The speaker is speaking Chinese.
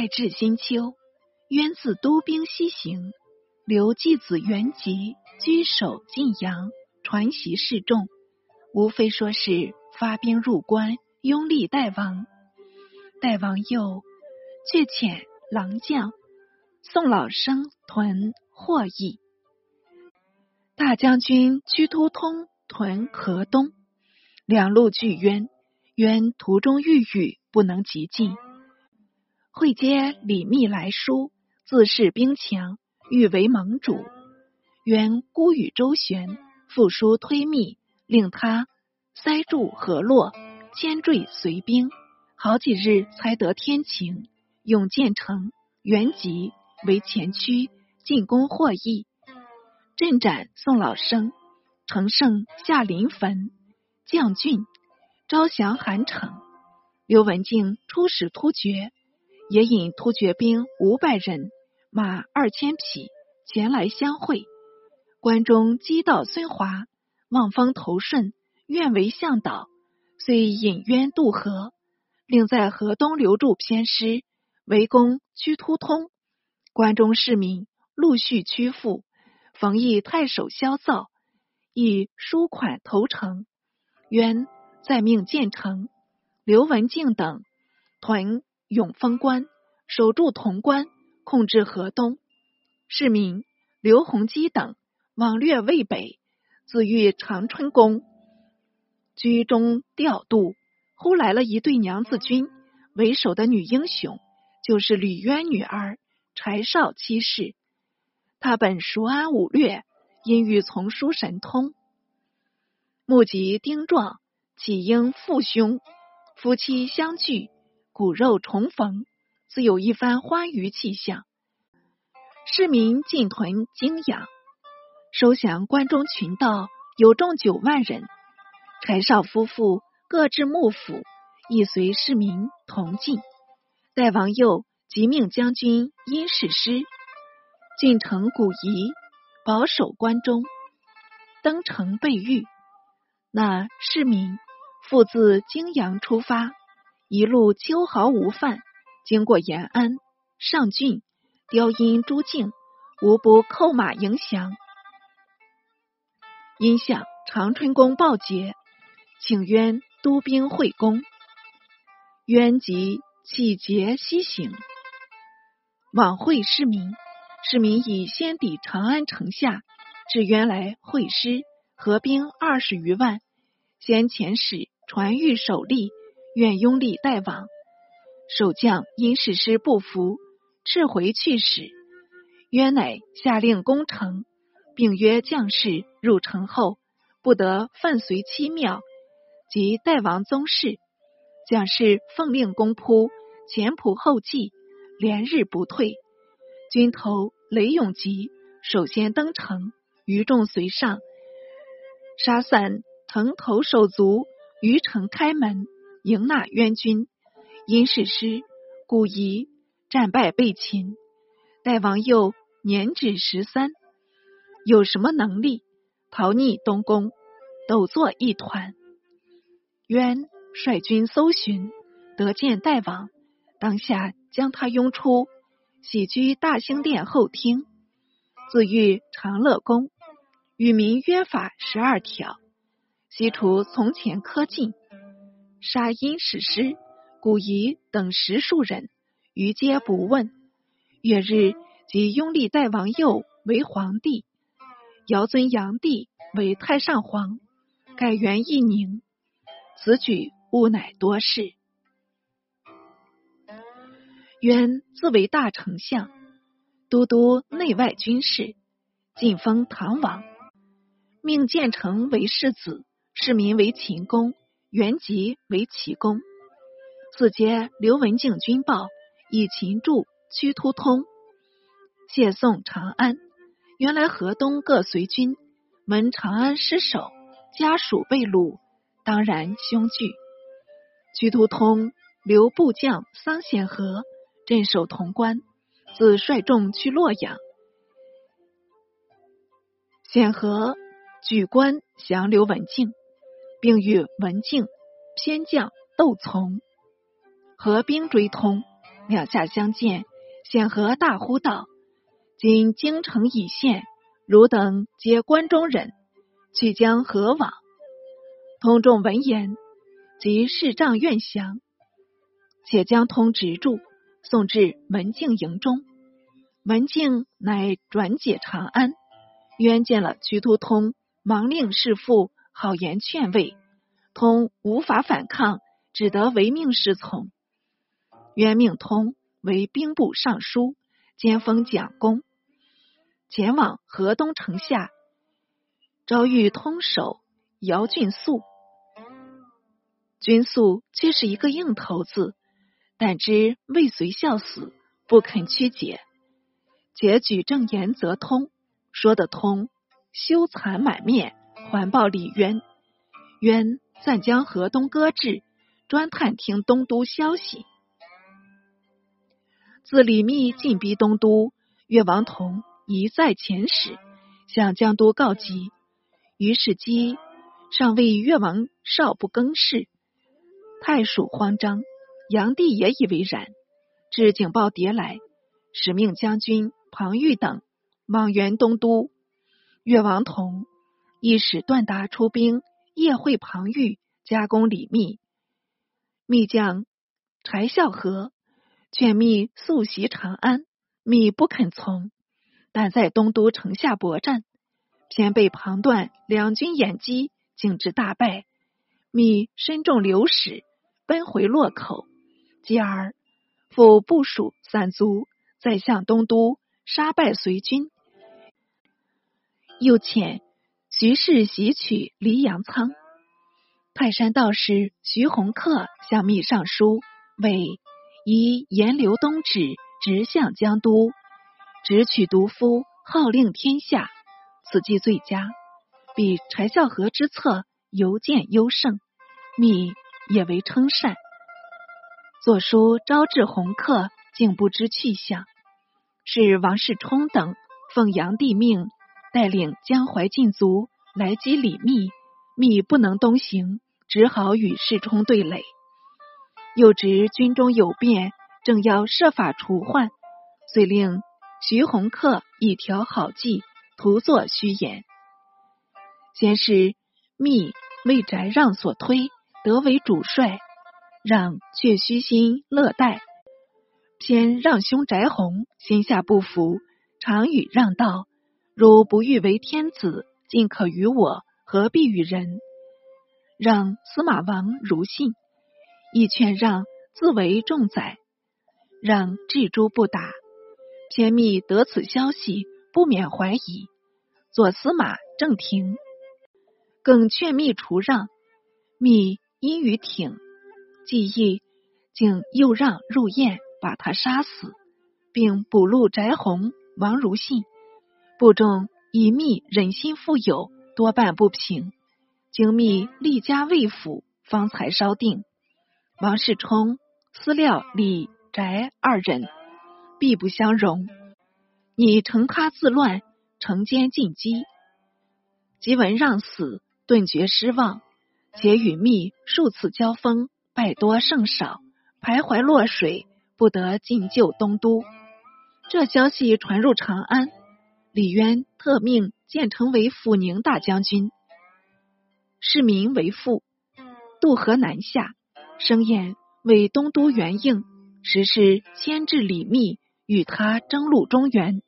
代至新秋，渊自都兵西行，留继子元吉居守晋阳，传习示众。无非说是发兵入关，拥立代王。代王又却遣郎将宋老生屯霍邑，大将军屈突通屯河东，两路拒渊。渊途中遇雨，不能急进。会接李密来书，自恃兵强，欲为盟主。渊孤与周旋，复书推密，令他塞住河洛，牵坠随兵，好几日才得天晴。永建成、元吉为前驱，进攻获益。镇斩宋老生，乘胜下临汾，将郡，招降韩城。刘文静出使突厥。也引突厥兵五百人，马二千匹前来相会。关中击到孙华，望风投顺，愿为向导，遂引渊渡河，令在河东留住偏师，围攻屈突通。关中市民陆续屈服，冯异太守萧造以书款投诚。渊再命建成、刘文静等屯。永丰关守住潼关，控制河东。市民刘弘基等往略渭北，自遇长春宫，居中调度。忽来了一对娘子军，为首的女英雄就是吕渊女儿柴少七世。她本熟谙武略，因欲从书神通，目及丁壮，岂应父兄夫妻相聚。骨肉重逢，自有一番欢愉气象。市民进屯泾阳，收降关中群盗，有众九万人。柴少夫妇各置幕府，亦随市民同进。代王佑即命将军殷世师进城古仪，保守关中。登城备御，那市民复自泾阳出发。一路秋毫无犯，经过延安、上郡、雕阴、诸境，无不扣马迎降。因向长春宫报捷，请渊督兵会攻。渊即气节西行，往会市民。市民以先抵长安城下，至渊来会师，合兵二十余万。先遣使传谕守吏。愿拥立代王，守将因使师不服，斥回去使。渊乃下令攻城，并约将士入城后不得犯随七庙及代王宗室。将士奉令攻扑，前仆后继，连日不退。军头雷永吉首先登城，余众随上，杀散城头手足，于城开门。迎纳冤军，因事师古仪战败被擒。代王又年止十三，有什么能力？逃逆东宫，斗作一团。渊率军搜寻，得见代王，当下将他拥出，喜居大兴殿后厅，自喻长乐宫，与民约法十二条，悉除从前苛禁。杀殷史师、古仪等十数人，于皆不问。月日即拥立代王佑为皇帝，尧尊炀帝为太上皇，改元义宁。此举务乃多事。渊自为大丞相，都督内外军事，晋封唐王，命建成为世子，世民为秦公。原籍为齐公，自接刘文静军报，以秦驻屈突通，谢送长安。原来河东各随军，闻长安失守，家属被掳，当然凶惧。屈突通留部将桑显和镇守潼关，自率众去洛阳。显和举官降刘文静。并与文静偏将窦从合兵追通，两下相见，显和大呼道：“今京城已陷，汝等皆关中人，去将何往？”通众闻言，即视帐愿降，且将通直住，送至文静营中。文静乃转解长安，冤见了徐图通，忙令侍父好言劝慰，通无法反抗，只得唯命是从。渊命通为兵部尚书，兼封蒋公，前往河东城下，遭遇通守姚俊素。君素却是一个硬头子，但知未遂孝死，不肯屈解。且举正言则通，说得通，羞惭满面，环抱李渊。渊暂将河东搁置，专探听东都消息。自李密进逼东都，越王同一再遣使向江都告急。于是基尚为越王少不更事。太属慌张，炀帝也以为然。至警报迭来，使命将军庞玉等往援东都。越王同亦使段达出兵夜会庞玉，加攻李密。密将柴孝和劝密速袭长安，密不肯从，但在东都城下搏战，偏被庞段两军掩击，竟至大败。密身中流矢。奔回洛口，继而复部署散卒，再向东都杀败隋军。又遣徐氏袭取黎阳仓。泰山道士徐弘克向密上书，为以沿流东指，直向江都，直取独夫，号令天下，此计最佳，比柴孝和之策尤见优胜。密。也为称善，作书招致洪客，竟不知去向。是王世充等奉炀帝命，带领江淮禁卒来击李密，密不能东行，只好与世充对垒。又知军中有变，正要设法除患，遂令徐弘克一条好计，徒作虚言。先是密为翟让所推。得为主帅，让却虚心乐待，偏让兄翟弘心下不服，常与让道：如不欲为天子，尽可与我，何必与人？让司马王如信，亦劝让自为重宰，让置诸不答。偏密得此消息，不免怀疑。左司马郑廷更劝密除让，密。因于挺，计议竟又让入宴，把他杀死，并捕录翟弘、王如信。部众以密忍心负有，多半不平。经密立家未府，方才稍定。王世充私料李、翟二人必不相容，你乘他自乱，乘奸进击。即闻让死，顿觉失望。且与密数次交锋，败多胜少，徘徊落水，不得进救东都。这消息传入长安，李渊特命建成为抚宁大将军，世民为父，渡河南下，声言为东都元应，实是牵制李密，与他争入中原。